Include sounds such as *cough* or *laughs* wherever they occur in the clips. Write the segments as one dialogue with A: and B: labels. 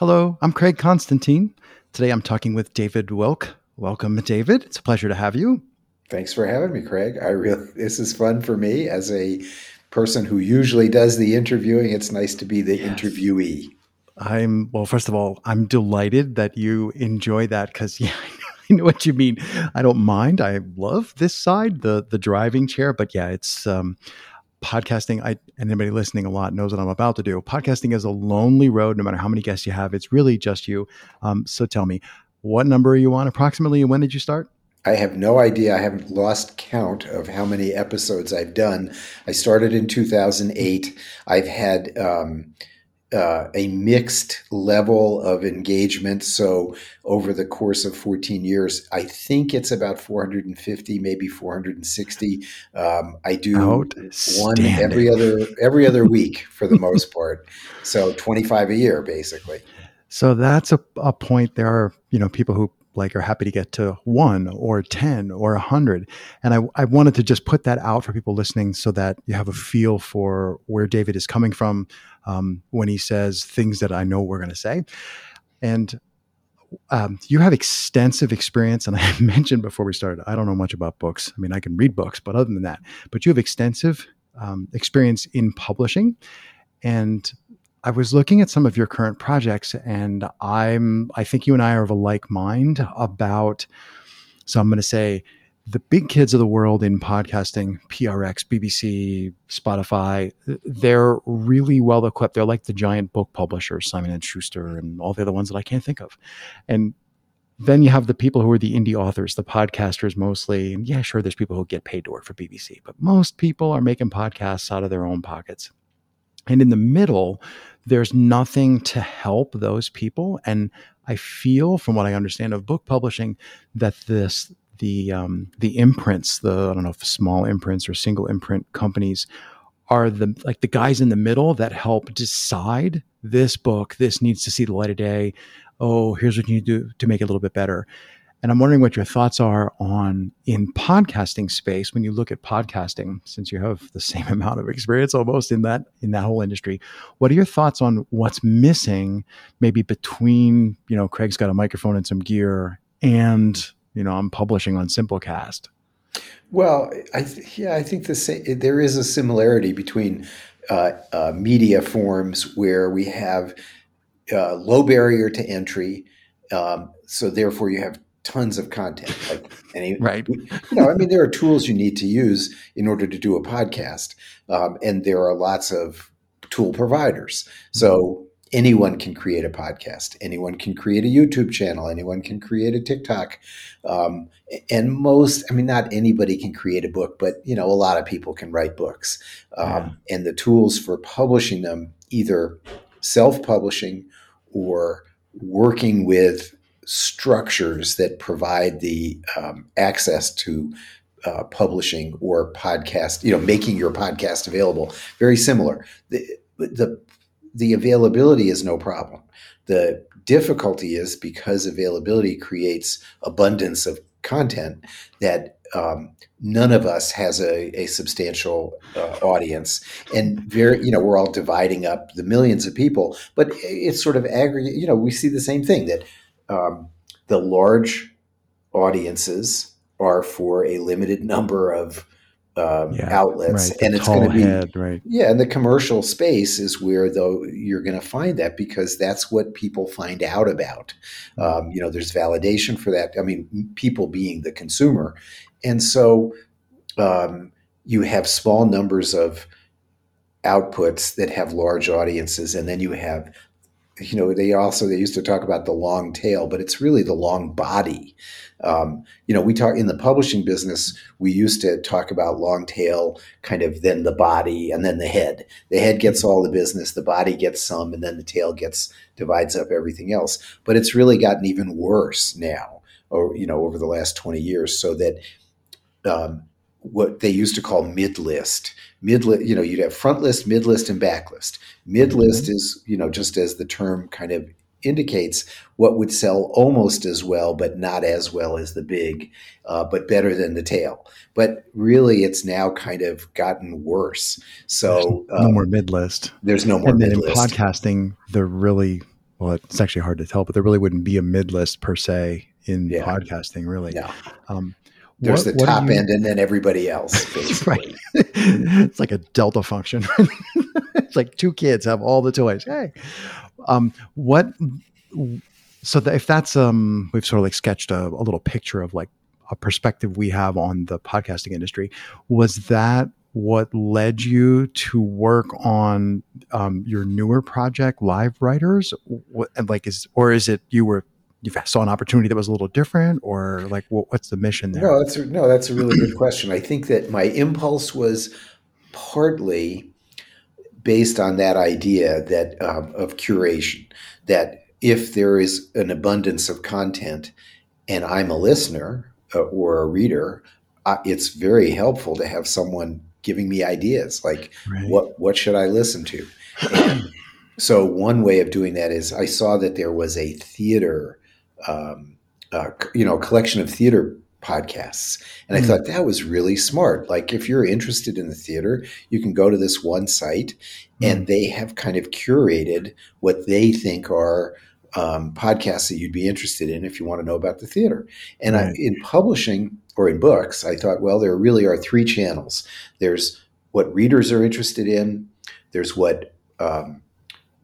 A: Hello, I'm Craig Constantine. Today I'm talking with David Wilk. Welcome, David. It's a pleasure to have you.
B: Thanks for having me, Craig. I really this is fun for me as a person who usually does the interviewing. It's nice to be the yes. interviewee.
A: I'm well. First of all, I'm delighted that you enjoy that because *laughs* yeah, I know what you mean. I don't mind. I love this side, the the driving chair, but yeah, it's um, podcasting. I anybody listening a lot knows what I'm about to do. Podcasting is a lonely road. No matter how many guests you have, it's really just you. Um, so tell me, what number are you on approximately, and when did you start?
B: I have no idea. I haven't lost count of how many episodes I've done. I started in 2008. I've had um, uh, a mixed level of engagement. So over the course of 14 years, I think it's about 450, maybe 460. Um, I do one every other every other *laughs* week for the most part. So 25 a year, basically.
A: So that's a, a point. There are you know people who like are happy to get to one or 10 or 100 and I, I wanted to just put that out for people listening so that you have a feel for where david is coming from um, when he says things that i know we're going to say. And um, you have extensive experience and *laughs* i mentioned before we started i don't know much about books. I mean i can read books but other than that but you have extensive um, experience in publishing. And I was looking at some of your current projects, and I'm I think you and I are of a like mind about. So I'm going to say the big kids of the world in podcasting, PRX, BBC, Spotify, they're really well equipped. They're like the giant book publishers, Simon and Schuster, and all the other ones that I can't think of. And then you have the people who are the indie authors, the podcasters mostly. And yeah, sure, there's people who get paid to work for BBC, but most people are making podcasts out of their own pockets. And in the middle, there's nothing to help those people. And I feel, from what I understand of book publishing, that this the um, the imprints, the I don't know if small imprints or single imprint companies are the like the guys in the middle that help decide this book, this needs to see the light of day. Oh, here's what you need to do to make it a little bit better. And I'm wondering what your thoughts are on in podcasting space when you look at podcasting, since you have the same *laughs* amount of experience almost in that in that whole industry. What are your thoughts on what's missing, maybe between you know Craig's got a microphone and some gear, and you know I'm publishing on Simplecast.
B: Well, I th- yeah, I think the there is a similarity between uh, uh, media forms where we have uh, low barrier to entry. Um, so therefore, you have tons of content. Like any,
A: right.
B: You know, I mean, there are tools you need to use in order to do a podcast, um, and there are lots of tool providers. So anyone can create a podcast. Anyone can create a YouTube channel. Anyone can create a TikTok. Um, and most, I mean, not anybody can create a book, but you know, a lot of people can write books. Um, yeah. And the tools for publishing them, either self-publishing or working with structures that provide the um, access to uh, publishing or podcast, you know, making your podcast available. Very similar. The, the the availability is no problem. The difficulty is because availability creates abundance of content that um, none of us has a, a substantial uh, audience and very you know we're all dividing up the millions of people but it's sort of aggregate you know we see the same thing that um, the large audiences are for a limited number of um, yeah, outlets,
A: right. and it's going to be head, right.
B: yeah. And the commercial space is where though you're going to find that because that's what people find out about. Hmm. Um, you know, there's validation for that. I mean, people being the consumer, and so um, you have small numbers of outputs that have large audiences, and then you have you know they also they used to talk about the long tail but it's really the long body. Um, you know we talk in the publishing business we used to talk about long tail kind of then the body and then the head. The head gets all the business the body gets some and then the tail gets divides up everything else. But it's really gotten even worse now or you know over the last 20 years so that um, what they used to call mid list. Mid list, you know, you'd have front list, mid list, and back list. Mid list mm-hmm. is, you know, just as the term kind of indicates, what would sell almost as well, but not as well as the big, uh, but better than the tail. But really, it's now kind of gotten worse. So
A: there's no um, more mid list.
B: There's no more
A: and
B: mid
A: list. In podcasting, the really well, it's actually hard to tell, but there really wouldn't be a mid list per se in
B: Yeah.
A: podcasting, really.
B: No.
A: Um,
B: There's
A: what-
B: the top
A: you-
B: end and then everybody else. *laughs*
A: Right. *laughs* it's like a delta function. *laughs* it's like two kids have all the toys. Hey, um, what? So that if that's um, we've sort of like sketched a, a little picture of like a perspective we have on the podcasting industry. Was that what led you to work on um, your newer project, Live Writers? What, and like is or is it you were you saw an opportunity that was a little different, or like what, what's the mission there?
B: No, that's a, no, that's a really good question. I think that my impulse was partly based on that idea that um, of curation. That if there is an abundance of content, and I'm a listener uh, or a reader, uh, it's very helpful to have someone giving me ideas like
A: Right.
B: what what should I listen to. And so one way of doing that is I saw that there was a theater, um, uh, you know, a collection of theater podcasts, and I
A: Mm.
B: thought that was really smart. Like if you're interested in the theater, you can go to this one site, and they have kind of curated what they think are um, podcasts that you'd be interested in if you want to know about the theater. And I, in publishing or in books, I thought, well, there really are three channels. There's what readers are interested in. There's what um,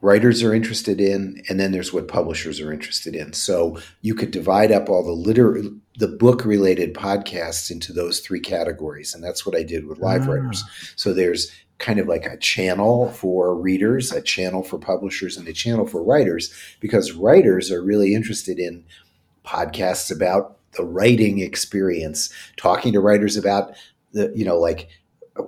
B: writers are interested in, and then there's what publishers are interested in. So you could divide up all the liter the book related podcasts into those three categories, and that's what I did with Live
A: Ah.
B: Writers. So there's kind of like a channel for readers, a channel for publishers, and a channel for writers, because writers are really interested in podcasts about the writing experience, talking to writers about the, you know, like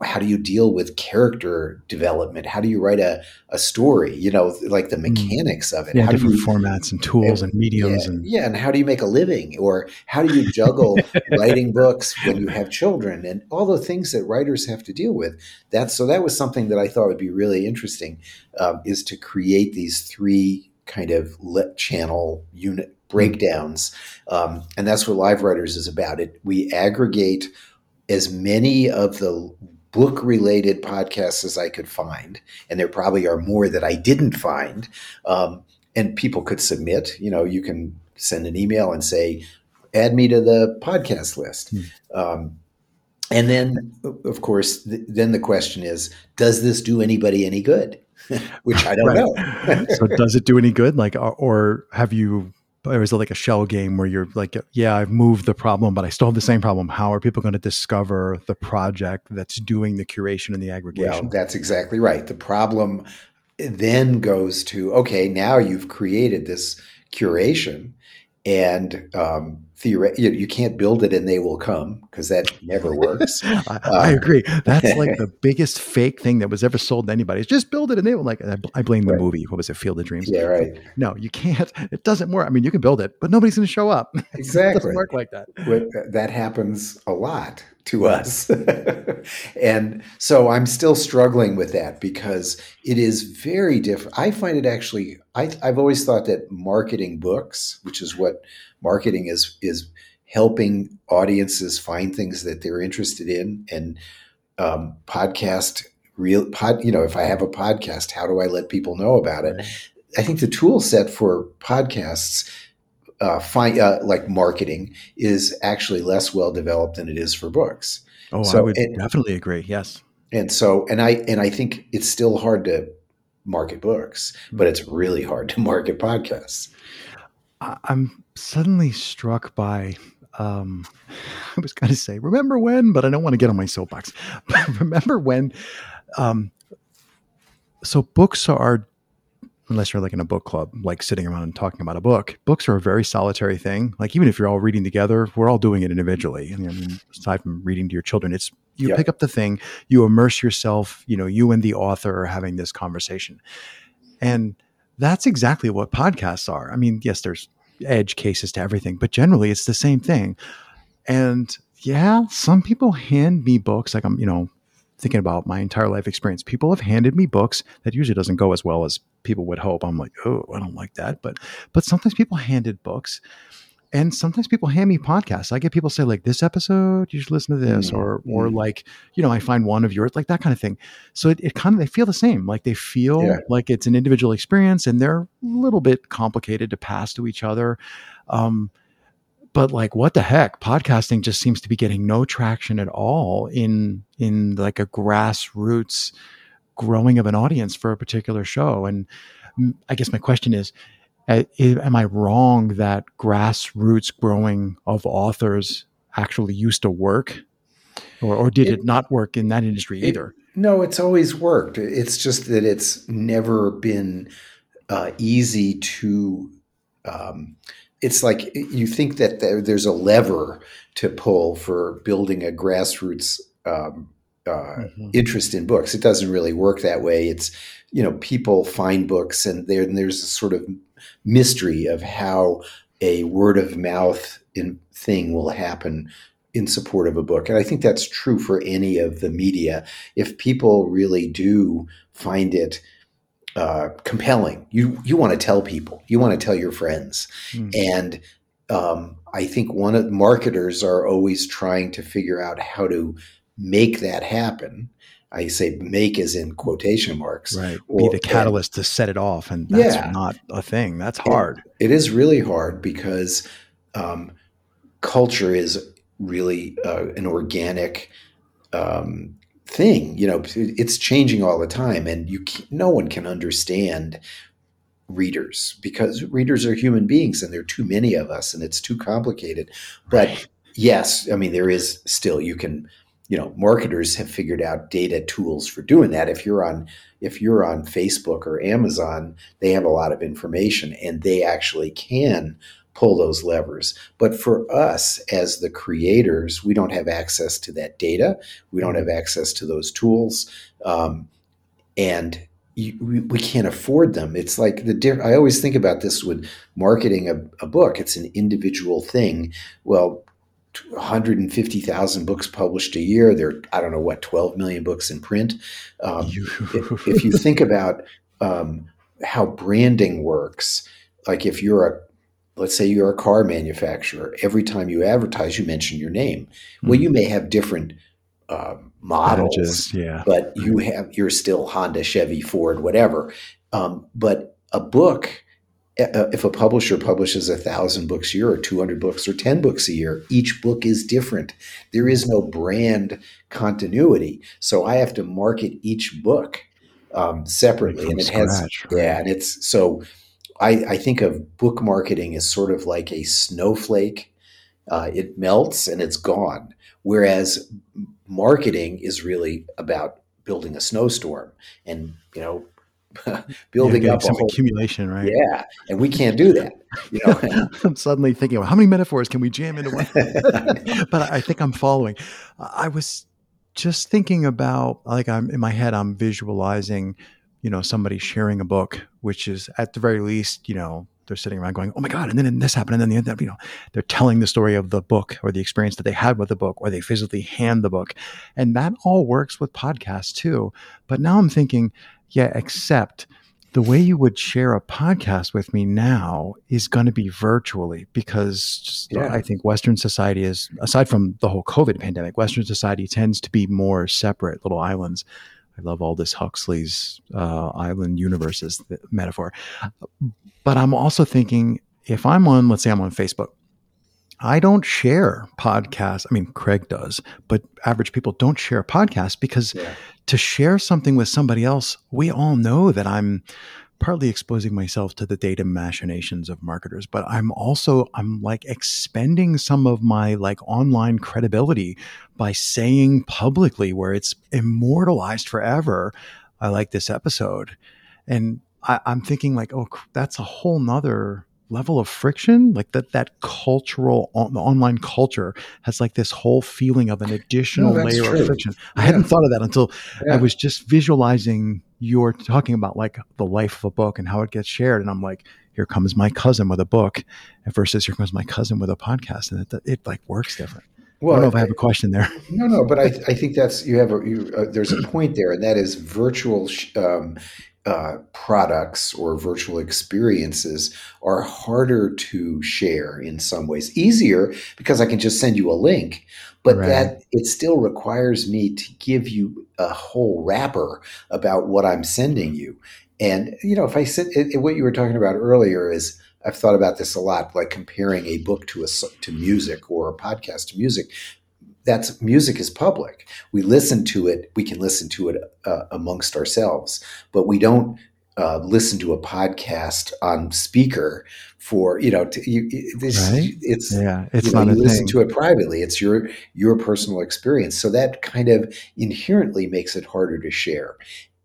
B: how do you deal with character development? How do you write a, a story? You know, like the mechanics of it.
A: Yeah,
B: how do
A: different
B: you,
A: formats and tools and mediums
B: yeah,
A: and
B: yeah, and how do you make a living, or how do you juggle *laughs* writing books when you have children, and all the things that writers have to deal with? That's so that was something that I thought would be really interesting, um, is to create these three kind of lit channel unit breakdowns, um, and that's what Live Writers is about. It we aggregate as many of the book related podcasts as I could find, and there probably are more that I didn't find. Um, and people could submit. You know, you can send an email and say, "Add me to the podcast list." Um, and then, of course, th- then the question is, does this do anybody any good? *laughs* Which I don't know.
A: so does it do any good like or have you or is it like a shell game where you're like yeah i've moved the problem but i still have the same problem how are people going to discover the project that's doing the curation and the
B: Well,
A: aggregation
B: that's exactly right. The problem then goes to okay, now you've created this curation, and um, theoret- you, you can't build it and they will come because that never *laughs* works.
A: I, I uh, agree that's like *laughs* the biggest fake thing that was ever sold to anybody is just build it and they will like I, I blame the
B: Right.
A: movie what was it field of dreams
B: yeah, right.
A: no you can't it doesn't work i mean you can build it but nobody's going to show up *laughs* it
B: Exactly.
A: doesn't work like that
B: What- uh, that happens a lot to us. and so I'm still struggling with that because it is very different. I find it actually, I, I've always thought that marketing books, which is what marketing is, is helping audiences find things that they're interested in and um, podcast real pod, you know, if I have a podcast, how do I let people know about it? I think the tool set for podcasts uh, find, uh, like marketing is actually less well developed than it is for books.
A: oh i
B: So
A: would
B: it-
A: definitely agree yes
B: And so, and I and I think it's still hard to market books, but it's really hard to market podcasts.
A: I'm suddenly struck by. Um, *laughs* I was going to say, remember when, but I don't want to get on my soapbox. *laughs* Remember when? Um, so books are, unless you're like in a book club, like sitting around and talking about a book. Books are a very solitary thing. Like even if you're all reading together, we're all doing it individually. I mean, I mean aside from reading to your children, it's you pick up the thing, you immerse yourself. You know, you and the author are having this conversation, and that's exactly what podcasts are. I mean, yes, there's edge cases to everything, but generally it's the same thing. And yeah, some people hand me books like I'm, you know, thinking about my entire life experience. People have handed me books that usually doesn't go as well as people would hope. I'm like, oh, I don't like that. But but sometimes people handed books and sometimes people hand me podcasts. I get people say like this episode, you should listen to this,
B: Mm,
A: or or
B: mm.
A: like you know I find one of yours, like that kind of thing. So it, it kind of they feel the same, like they feel
B: Yeah.
A: like it's an individual experience, and they're a little bit complicated to pass to each other. Um, but like what the heck podcasting just seems to be getting no traction at all in in like a grassroots growing of an audience for a particular show and i guess my question is am i wrong that grassroots growing of authors actually used to work or, or did
B: It-
A: it, not work in that industry
B: it-
A: either
B: No, it's always worked. It's just that it's never been uh, easy to. Um, it's like you think that there, there's a lever to pull for building a grassroots um, uh,
A: Mhm.
B: interest in books. It doesn't really work that way. It's you know people find books and there and there's a sort of mystery of how a word of mouth in thing will happen in support of a book. And I think that's true for any of the media. If people really do find it uh, compelling, you you want to tell people, you want to tell your friends,
A: Mm.
B: and um, I think one of marketers are always trying to figure out how to make that happen. I say make as in quotation marks.
A: right
B: Or-
A: be the catalyst to set it off and that's
B: Yeah.
A: not a thing that's hard
B: It is really hard because um, culture is really uh, an organic um, thing. You know, it's changing all the time, and you can, no one can understand readers because readers are human beings, and there are too many of us, and it's too complicated. But yes, I mean there is still you can. You know, marketers have figured out data tools for doing that. If you're on if you're on Facebook or Amazon, they have a lot of information and they actually can pull those levers. But for us as the creators, we don't have access to that data. We don't have access to those tools. Um, and we, we can't afford them. It's like the I always think about this with marketing a, a book. It's an individual thing. Well, 150,000 books published a year. There, are, I don't know what, 12 million books in print. Um, if, if you think about um, how branding works, like if you're a, let's say you're a car manufacturer, every time you advertise, you mention your name. Well,
A: Mhm.
B: you may have different uh, models,
A: Badges, yeah
B: but you have you're still Honda, Chevy, Ford, whatever. Um, but a book, if a publisher publishes a thousand books a year, or two hundred books, or ten books a year, each book is different. There is no brand continuity, so I have to market each book um, separately, and it has
A: right.
B: yeah, and it's so. I, I think of book marketing as sort of like a snowflake. Uh, it melts and it's gone. Whereas marketing is really about building a snowstorm and you know *laughs* building
A: Yeah,
B: up a
A: some
B: whole
A: accumulation right
B: yeah and we can't do that you know *laughs*
A: I'm suddenly thinking, well, how many metaphors can we jam into one? *laughs* but I think I'm following. I was just thinking about, like, I'm in my head, I'm visualizing, you know, somebody sharing a book, which is at the very least, you know, they're sitting around going, oh my God, and then this happened, and then the other, you know, they're telling the story of the book or the experience that they had with the book, or they physically hand the book. And that all works with podcasts too. But now I'm thinking, yeah, except the way you would share a podcast with me now is going to be virtually because just,
B: Yeah.
A: I think Western society is, aside from the whole COVID pandemic, Western society tends to be more separate little islands. I love all this Huxley's uh, island universes metaphor. But I'm also thinking if I'm on, let's say I'm on Facebook, I don't share podcasts. I mean, Craig does, but average people don't share podcasts because
B: Yeah.
A: To share something with somebody else, we all know that I'm partly exposing myself to the data machinations of marketers, but I'm also I'm like expending some of my like online credibility by saying publicly where it's immortalized forever. I like this episode. And I, I'm thinking like, oh, that's a whole nother level of friction like that that cultural on, the online culture has like this whole feeling of an additional
B: that's
A: layer
B: true.
A: of friction i
B: Yeah.
A: hadn't thought of that until
B: Yeah.
A: I was just visualizing you're talking about like the life of a book and how it gets shared. And I'm like, here comes my cousin with a book versus here comes my cousin with a podcast. And it, it like works different. Well, I don't know if I have a question there.
B: No, no, but I, I think that's you have a you, uh, there's a point there, and that is virtual sh- um, uh, products or virtual experiences are harder to share in some ways. Easier because I can just send you a link, but right. that it still requires me to give you a whole wrapper about what I'm sending you. And you know, if I sit, it, what you were talking about earlier is I've thought about this a lot, like comparing a book to a to music or a podcast to music that's music is public. We listen to it. We can listen to it uh, amongst ourselves, but we don't uh, listen to a podcast on speaker for you know to, you, this,
A: right?
B: it's
A: yeah it's
B: you
A: know,
B: you listen to it privately it's your your personal experience so that kind of inherently makes it harder to share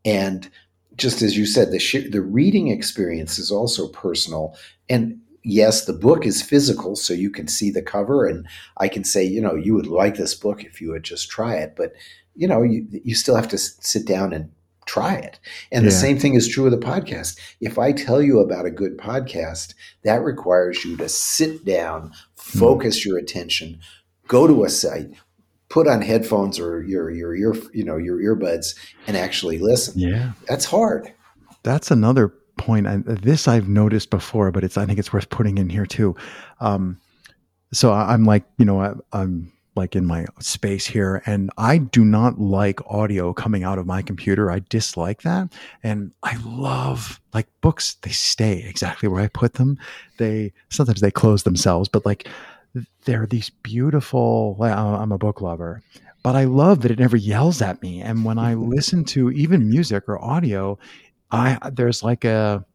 B: and just as you said the sh- the reading experience is also personal and yes, the book is physical, so you can see the cover, and I can say, you know, you would like this book if you would just try it, but you know, you, you still have to sit down and try it. And yeah. the same thing is true with a podcast. If I tell you about a good podcast, that requires you to sit down, hmm. focus mm. your attention, go to a site, put on headphones or your your ear, you know, your earbuds and actually listen.
A: Yeah.
B: That's hard.
A: That's another point. And this I've noticed before, but it's I think it's worth putting in here too. Um, so I'm like, you know, I, I'm like in my space here, and I do not like audio coming out of my computer. I dislike that, and I love like books. They stay exactly where I put them. They sometimes they close themselves, but like they're these beautiful. I'm a book lover, but I love that it never yells at me. And when I listen to even music or audio, I there's like a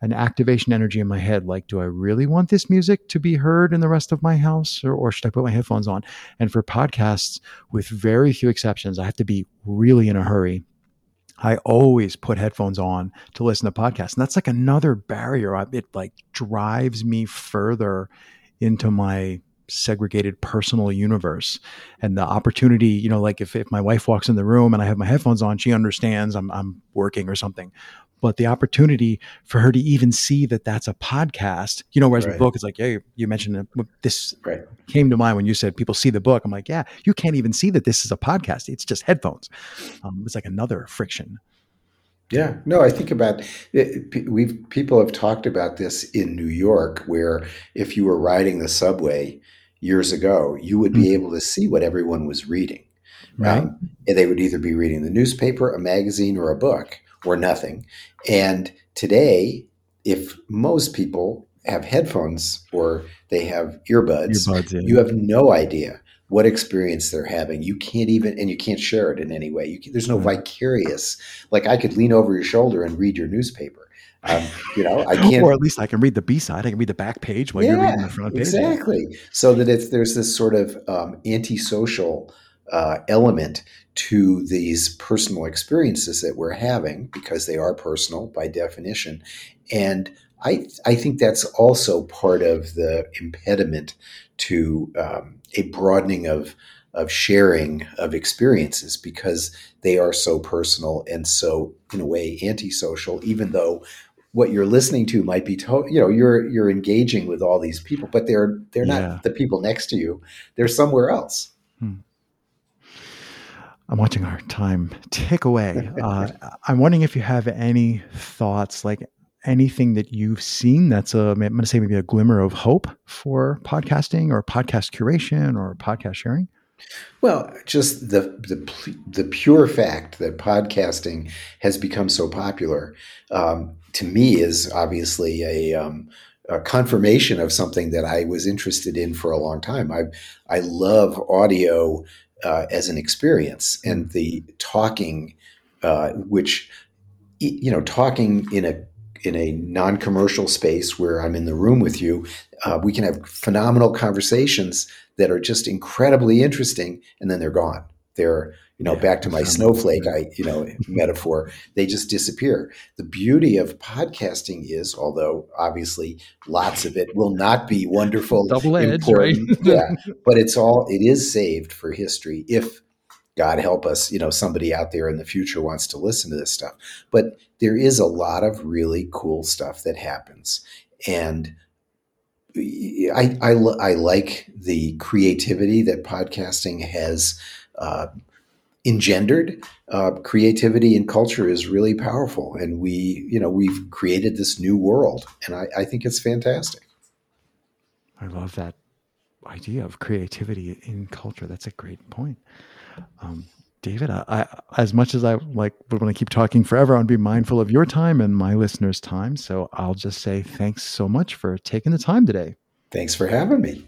A: an activation energy in my head like do i really want this music to be heard in the rest of my house or, or should i put my headphones on? And for podcasts with very few exceptions i have to be really in a hurry. I always put headphones on to listen to podcasts and that's like another barrier. It like drives me further into my segregated personal universe. And the opportunity you know like if, if my wife walks in the room and i have my headphones on she understands i'm, I'm working or something. But the opportunity for her to even see that that's a podcast you know whereas right. the book is like yeah you mentioned this right. came to mind when you said people see the book. I'm like yeah you can't even see that this is a podcast. It's just headphones. Um, it's like another friction.
B: Yeah, no, I think about it, we've people have talked about this in New York, where if you were riding the subway years ago, you would be mm-hmm. able to see what everyone was reading.
A: Right. Um,
B: and they would either be reading the newspaper, a magazine, or a book, or nothing. And today, if most people have headphones or they have earbuds, earbuds yeah. you have no idea what experience they're having. You can't even, and you can't share it in any way. Can, there's no vicarious. Like I could lean over your shoulder and read your newspaper. Um, you know, I *laughs* can't.
A: or at least I can read the B side. I can read the back page while yeah, you're reading the front page.
B: Exactly. So that it's there's this sort of um, antisocial uh, element to these personal experiences that we're having because they are personal by definition, and I I think that's also part of the impediment to um, a broadening of of sharing of experiences because they are so personal and so in a way antisocial even though what you're listening to might be to, you know you're you're engaging with all these people but they're they're not yeah. the people next to you they're somewhere else hmm.
A: i'm watching our time tick away *laughs* uh, i'm wondering if you have any thoughts like anything that you've seen that's a i'm going to say maybe a glimmer of hope for podcasting or podcast curation or podcast sharing
B: well, just the the the pure fact that podcasting has become so popular um, to me is obviously a, um, a, confirmation of something that I was interested in for a long time. I I love audio uh, as an experience and the talking, uh, which you know, talking in a in a non-commercial space where I'm in the room with you, uh, we can have phenomenal conversations that are just incredibly interesting, and then they're gone. They're you know, yeah, back to my snowflake, I, you know, metaphor, they just disappear. The beauty of podcasting is, although obviously lots of it will not be wonderful,
A: double edged, right? *laughs*
B: yeah, but it's all it is saved for history if God help us, you know, somebody out there in the future wants to listen to this stuff. But there is a lot of really cool stuff that happens, and I, I, I like the creativity that podcasting has uh, engendered, uh, creativity and culture is really powerful. And we, you know, we've created this new world, and I, I think it's fantastic.
A: I love that idea of creativity in culture. That's a great point. Um, David, I, I, as much as I like would want to keep talking forever, I want to be mindful of your time and my listeners' time. So I'll just say thanks so much for taking the time today.
B: Thanks for having me.